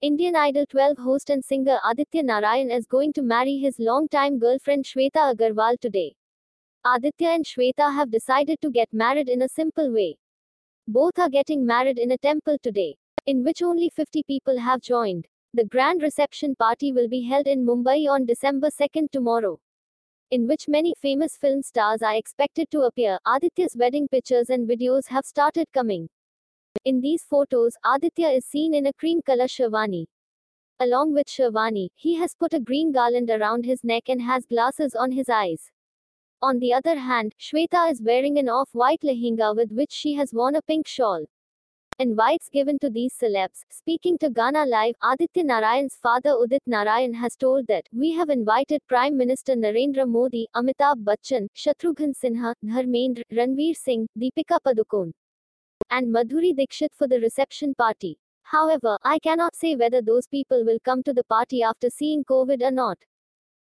Indian Idol 12 host and singer Aditya Narayan is going to marry his long-time girlfriend Shweta Agarwal today. Aditya and Shweta have decided to get married in a simple way. Both are getting married in a temple today, in which only 50 people have joined. The grand reception party will be held in Mumbai on December 2nd tomorrow, in which many famous film stars are expected to appear. Aditya's wedding pictures and videos have started coming. In these photos, Aditya is seen in a cream color sherwani. Along with sherwani, he has put a green garland around his neck and has glasses on his eyes. On the other hand, Shweta is wearing an off-white lehenga with which she has worn a pink shawl. Invites given to these celebs. Speaking to Ghana Live, Aditya Narayan's father Udit Narayan has told that we have invited Prime Minister Narendra Modi, Amitabh Bachchan, Shatrughan Sinha, Dharmendra, Ranveer Singh, Deepika Padukone, and Madhuri Dixit for the reception party. However, I cannot say whether those people will come to the party after seeing COVID or not.